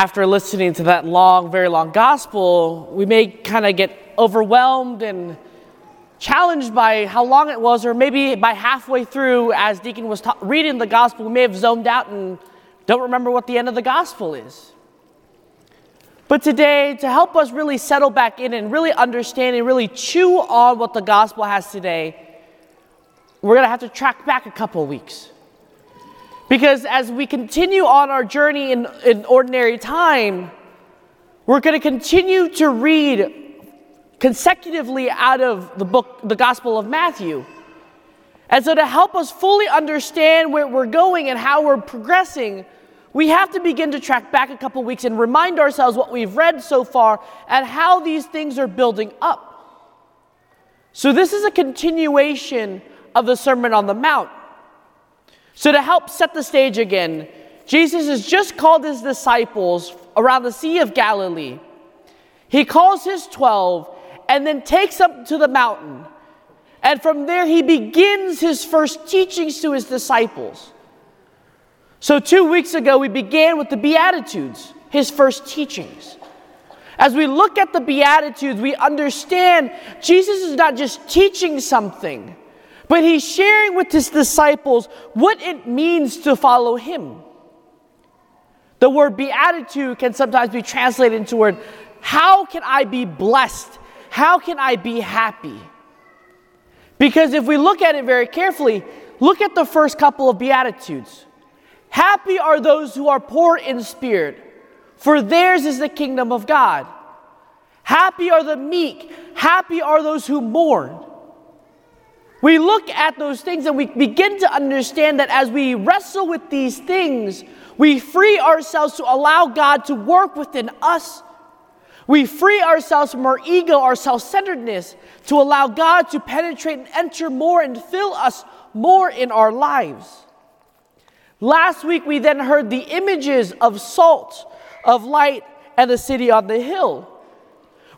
after listening to that long, very long gospel, we may kind of get overwhelmed and challenged by how long it was, or maybe by halfway through, as Deacon was ta- reading the gospel, we may have zoned out and don't remember what the end of the gospel is. But today, to help us really settle back in and really understand and really chew on what the gospel has today, we're going to have to track back a couple weeks. Because as we continue on our journey in, in ordinary time, we're going to continue to read consecutively out of the book, the Gospel of Matthew. And so, to help us fully understand where we're going and how we're progressing, we have to begin to track back a couple weeks and remind ourselves what we've read so far and how these things are building up. So, this is a continuation of the Sermon on the Mount. So, to help set the stage again, Jesus has just called his disciples around the Sea of Galilee. He calls his 12 and then takes them to the mountain. And from there, he begins his first teachings to his disciples. So, two weeks ago, we began with the Beatitudes, his first teachings. As we look at the Beatitudes, we understand Jesus is not just teaching something, but he's sharing with his disciples what it means to follow him. The word beatitude can sometimes be translated into word, how can I be blessed? How can I be happy? Because if we look at it very carefully, look at the first couple of beatitudes. Happy are those who are poor in spirit, for theirs is the kingdom of God. Happy are the meek, happy are those who mourn. We look at those things and we begin to understand that as we wrestle with these things, we free ourselves to allow God to work within us. We free ourselves from our ego, our self centeredness, to allow God to penetrate and enter more and fill us more in our lives. Last week, we then heard the images of salt, of light, and the city on the hill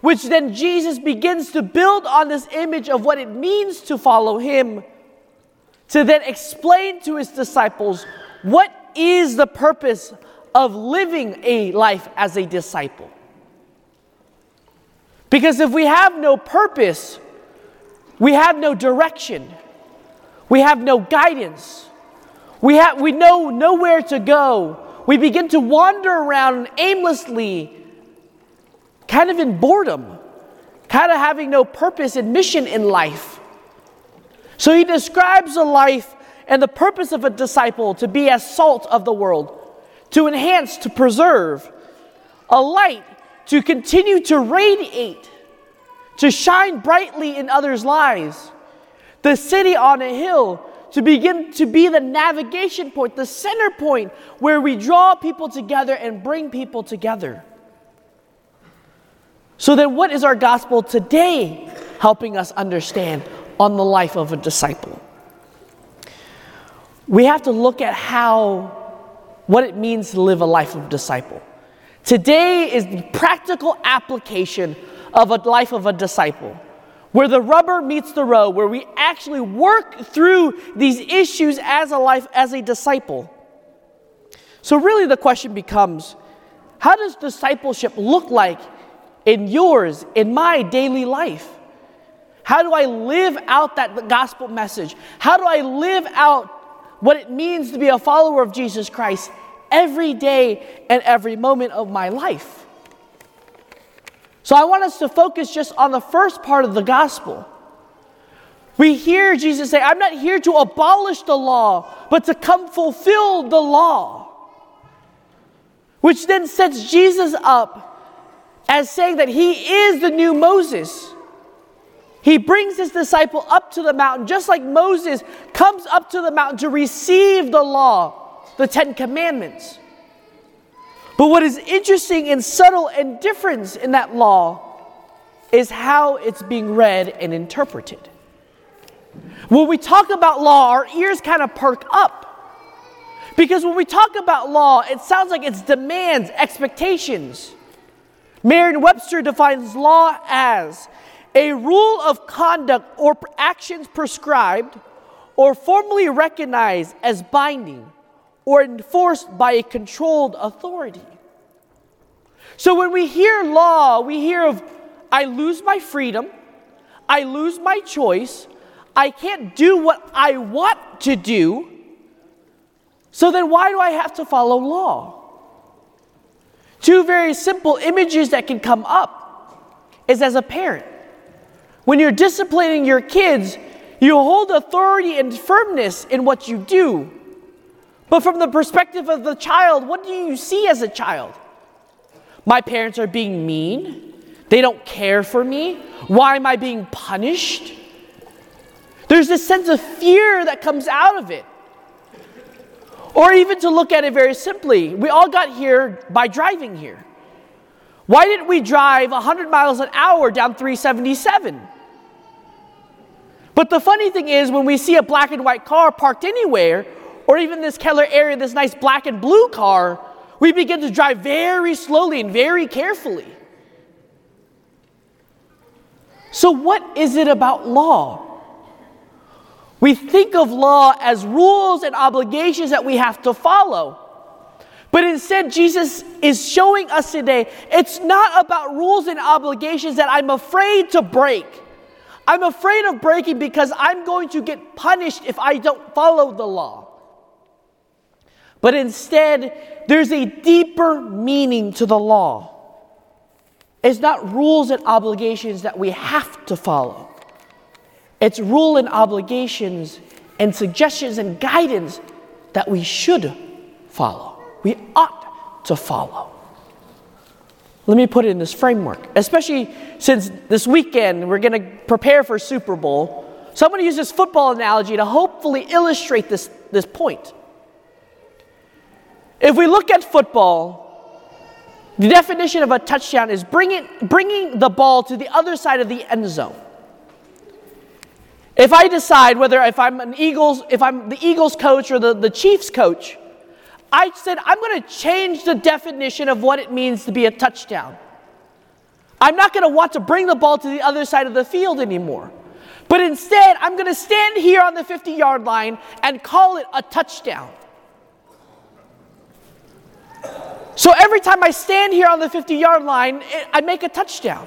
which then Jesus begins to build on this image of what it means to follow him, to then explain to his disciples what is the purpose of living a life as a disciple. Because if we have no purpose, we have no direction, we have no guidance, we, have, we know nowhere to go. We begin to wander around aimlessly kind of in boredom, kind of having no purpose and mission in life. So he describes a life and the purpose of a disciple to be as salt of the world, to enhance, to preserve, a light to continue to radiate, to shine brightly in others' lives, the city on a hill to begin to be the navigation point, the center point where we draw people together and bring people together. So, then what is our gospel today helping us understand on the life of a disciple? We have to look at how, what it means to live a life of disciple. Today is the practical application of a life of a disciple, where the rubber meets the road, where we actually work through these issues as a life, as a disciple. So, really, the question becomes how does discipleship look like in yours, in my daily life? How do I live out that gospel message? How do I live out what it means to be a follower of Jesus Christ every day and every moment of my life? So I want us to focus just on the first part of the gospel. We hear Jesus say, I'm not here to abolish the law, but to come fulfill the law. Which then sets Jesus up as saying that he is the new Moses. He brings his disciple up to the mountain, just like Moses comes up to the mountain to receive the law, the Ten Commandments. But what is interesting and subtle and different in that law is how it's being read and interpreted. When we talk about law, our ears kind of perk up. Because when we talk about law, it sounds like it's demands, expectations. Merriam Webster defines law as a rule of conduct or actions prescribed or formally recognized as binding or enforced by a controlled authority. So when we hear law, we hear of I lose my freedom, I lose my choice, I can't do what I want to do. So then why do I have to follow law? Two very simple images that can come up is as a parent. When you're disciplining your kids, you hold authority and firmness in what you do. But from the perspective of the child, what do you see as a child? My parents are being mean. They don't care for me. Why am I being punished? There's this sense of fear that comes out of it. Or even to look at it very simply, we all got here by driving here. Why didn't we drive 100 miles an hour down 377? But the funny thing is, when we see a black and white car parked anywhere, or even this Keller area, this nice black and blue car, we begin to drive very slowly and very carefully. So, what is it about law? We think of law as rules and obligations that we have to follow. But instead, Jesus is showing us today it's not about rules and obligations that I'm afraid to break. I'm afraid of breaking because I'm going to get punished if I don't follow the law. But instead, there's a deeper meaning to the law. It's not rules and obligations that we have to follow. It's rule and obligations and suggestions and guidance that we should follow. We ought to follow. Let me put it in this framework, especially since this weekend we're going to prepare for Super Bowl. So I'm going to use this football analogy to hopefully illustrate this, this point. If we look at football, the definition of a touchdown is bringing, bringing the ball to the other side of the end zone. If I decide whether if I'm an Eagles, if I'm the Eagles coach or the, the Chiefs coach, I said I'm going to change the definition of what it means to be a touchdown. I'm not going to want to bring the ball to the other side of the field anymore. But instead, I'm going to stand here on the 50 yard line and call it a touchdown. So every time I stand here on the 50 yard line, I make a touchdown.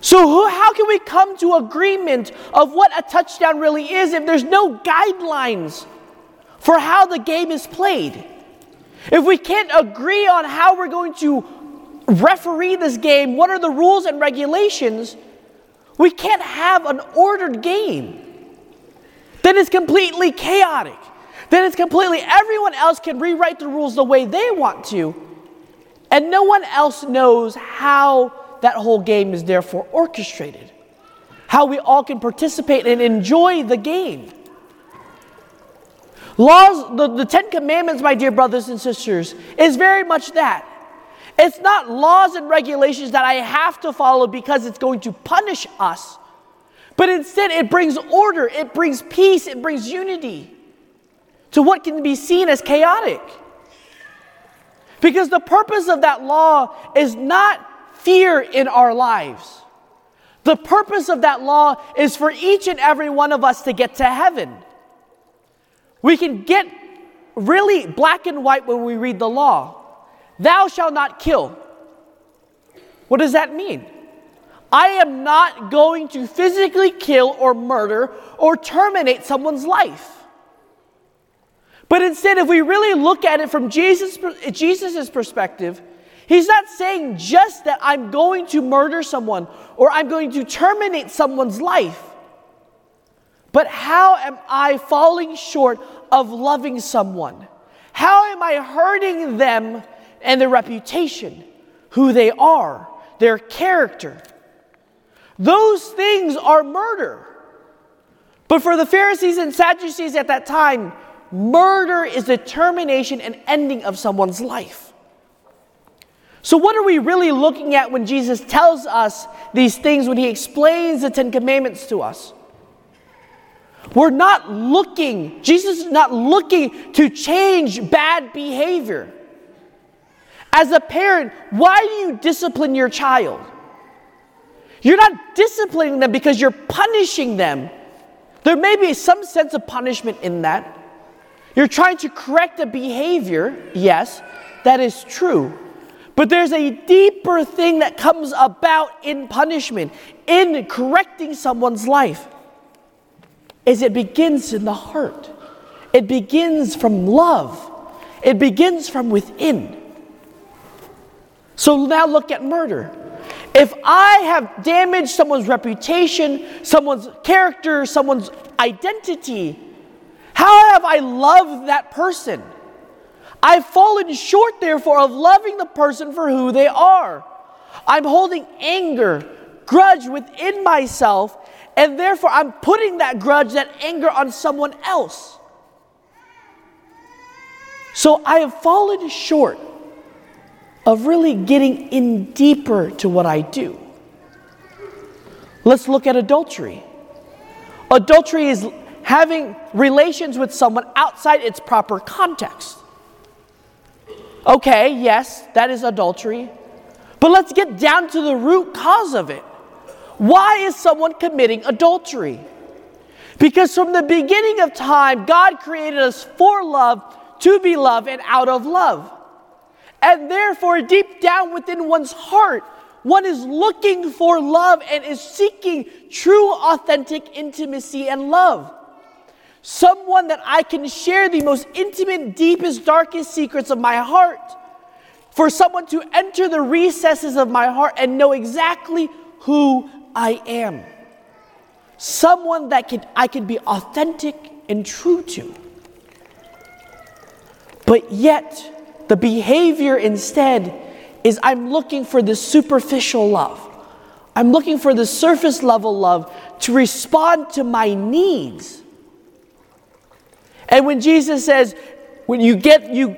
So, who, how can we come to agreement of what a touchdown really is if there's no guidelines for how the game is played? If we can't agree on how we're going to referee this game, what are the rules and regulations, we can't have an ordered game. Then it's completely chaotic. Then it's completely, everyone else can rewrite the rules the way they want to, and no one else knows how that whole game is therefore orchestrated. How we all can participate and enjoy the game. Laws, the, the Ten Commandments, my dear brothers and sisters, is very much that. It's not laws and regulations that I have to follow because it's going to punish us, but instead it brings order, it brings peace, it brings unity to what can be seen as chaotic. Because the purpose of that law is not fear in our lives. The purpose of that law is for each and every one of us to get to heaven. We can get really black and white when we read the law. Thou shalt not kill. What does that mean? I am not going to physically kill or murder or terminate someone's life. But instead, if we really look at it from Jesus' Jesus's perspective, He's not saying just that I'm going to murder someone or I'm going to terminate someone's life. But how am I falling short of loving someone? How am I hurting them and their reputation, who they are, their character? Those things are murder. But for the Pharisees and Sadducees at that time, murder is the termination and ending of someone's life. So, what are we really looking at when Jesus tells us these things, when he explains the Ten Commandments to us? We're not looking, Jesus is not looking to change bad behavior. As a parent, why do you discipline your child? You're not disciplining them because you're punishing them. There may be some sense of punishment in that. You're trying to correct a behavior, yes, that is true. But there's a deeper thing that comes about in punishment, in correcting someone's life. Is it begins in the heart. It begins from love. It begins from within. So now look at murder. If I have damaged someone's reputation, someone's character, someone's identity, how have I loved that person? I've fallen short, therefore, of loving the person for who they are. I'm holding anger, grudge within myself, and therefore I'm putting that grudge, that anger on someone else. So I have fallen short of really getting in deeper to what I do. Let's look at adultery. Adultery is having relations with someone outside its proper context. Okay, yes, that is adultery. But let's get down to the root cause of it. Why is someone committing adultery? Because from the beginning of time, God created us for love, to be loved, and out of love. And therefore, deep down within one's heart, one is looking for love and is seeking true, authentic intimacy and love. Someone that I can share the most intimate, deepest, darkest secrets of my heart. For someone to enter the recesses of my heart and know exactly who I am. Someone that can, I can be authentic and true to. But yet, the behavior instead is I'm looking for the superficial love. I'm looking for the surface level love to respond to my needs. And when Jesus says, when you get you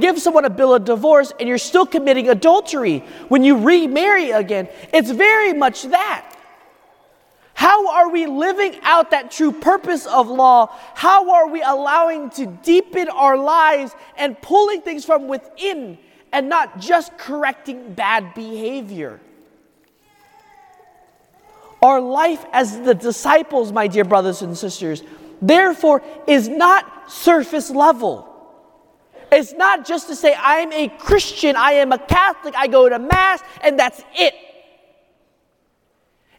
give someone a bill of divorce and you're still committing adultery when you remarry again, it's very much that. How are we living out that true purpose of law? How are we allowing to deepen our lives and pulling things from within and not just correcting bad behavior? Our life as the disciples, my dear brothers and sisters, therefore is not surface level. It's not just to say, I'm a Christian, I am a Catholic, I go to Mass, and that's it.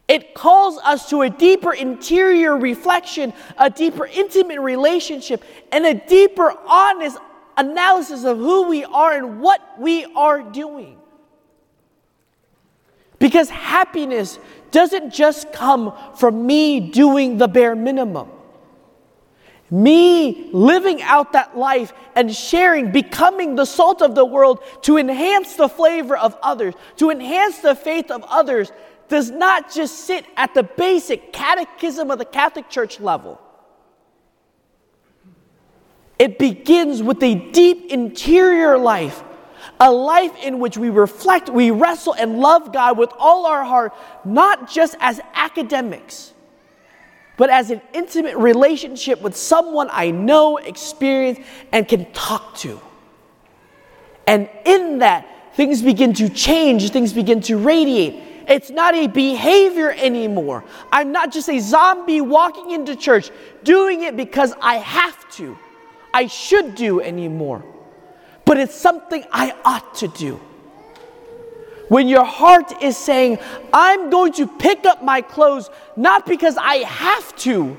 It calls us to a deeper interior reflection, a deeper intimate relationship, and a deeper honest analysis of who we are and what we are doing. Because happiness doesn't just come from me doing the bare minimum. Me living out that life and sharing, becoming the salt of the world to enhance the flavor of others, to enhance the faith of others, does not just sit at the basic catechism of the Catholic Church level. It begins with a deep interior life, a life in which we reflect, we wrestle, and love God with all our heart, not just as academics but as an intimate relationship with someone I know, experience, and can talk to. And in that, things begin to change, things begin to radiate. It's not a behavior anymore. I'm not just a zombie walking into church doing it because I have to, I should do anymore. But it's something I ought to do. When your heart is saying, I'm going to pick up my clothes not because I have to,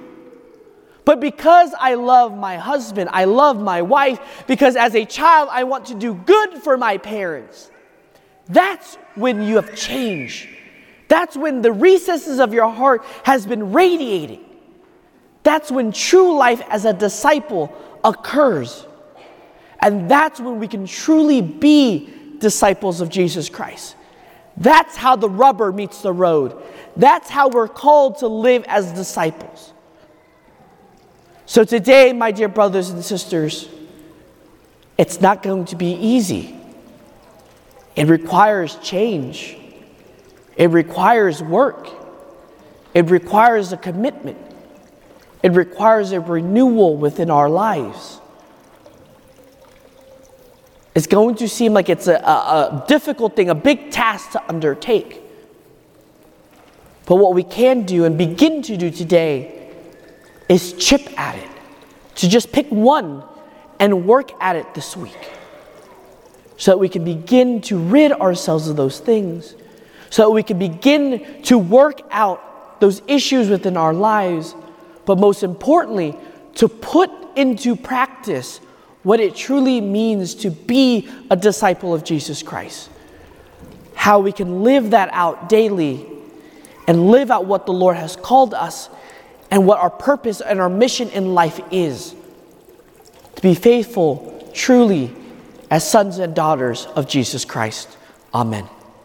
but because I love my husband, I love my wife, because as a child I want to do good for my parents. That's when you have changed. That's when the recesses of your heart has been radiating. That's when true life as a disciple occurs. And that's when we can truly be disciples of Jesus Christ. That's how the rubber meets the road. That's how we're called to live as disciples. So, today, my dear brothers and sisters, it's not going to be easy. It requires change, it requires work, it requires a commitment, it requires a renewal within our lives. It's going to seem like it's a, a, a difficult thing, a big task to undertake. But what we can do and begin to do today is chip at it, to just pick one and work at it this week. so that we can begin to rid ourselves of those things, so that we can begin to work out those issues within our lives, but most importantly, to put into practice what it truly means to be a disciple of Jesus Christ. How we can live that out daily and live out what the Lord has called us and what our purpose and our mission in life is. To be faithful, truly, as sons and daughters of Jesus Christ. Amen.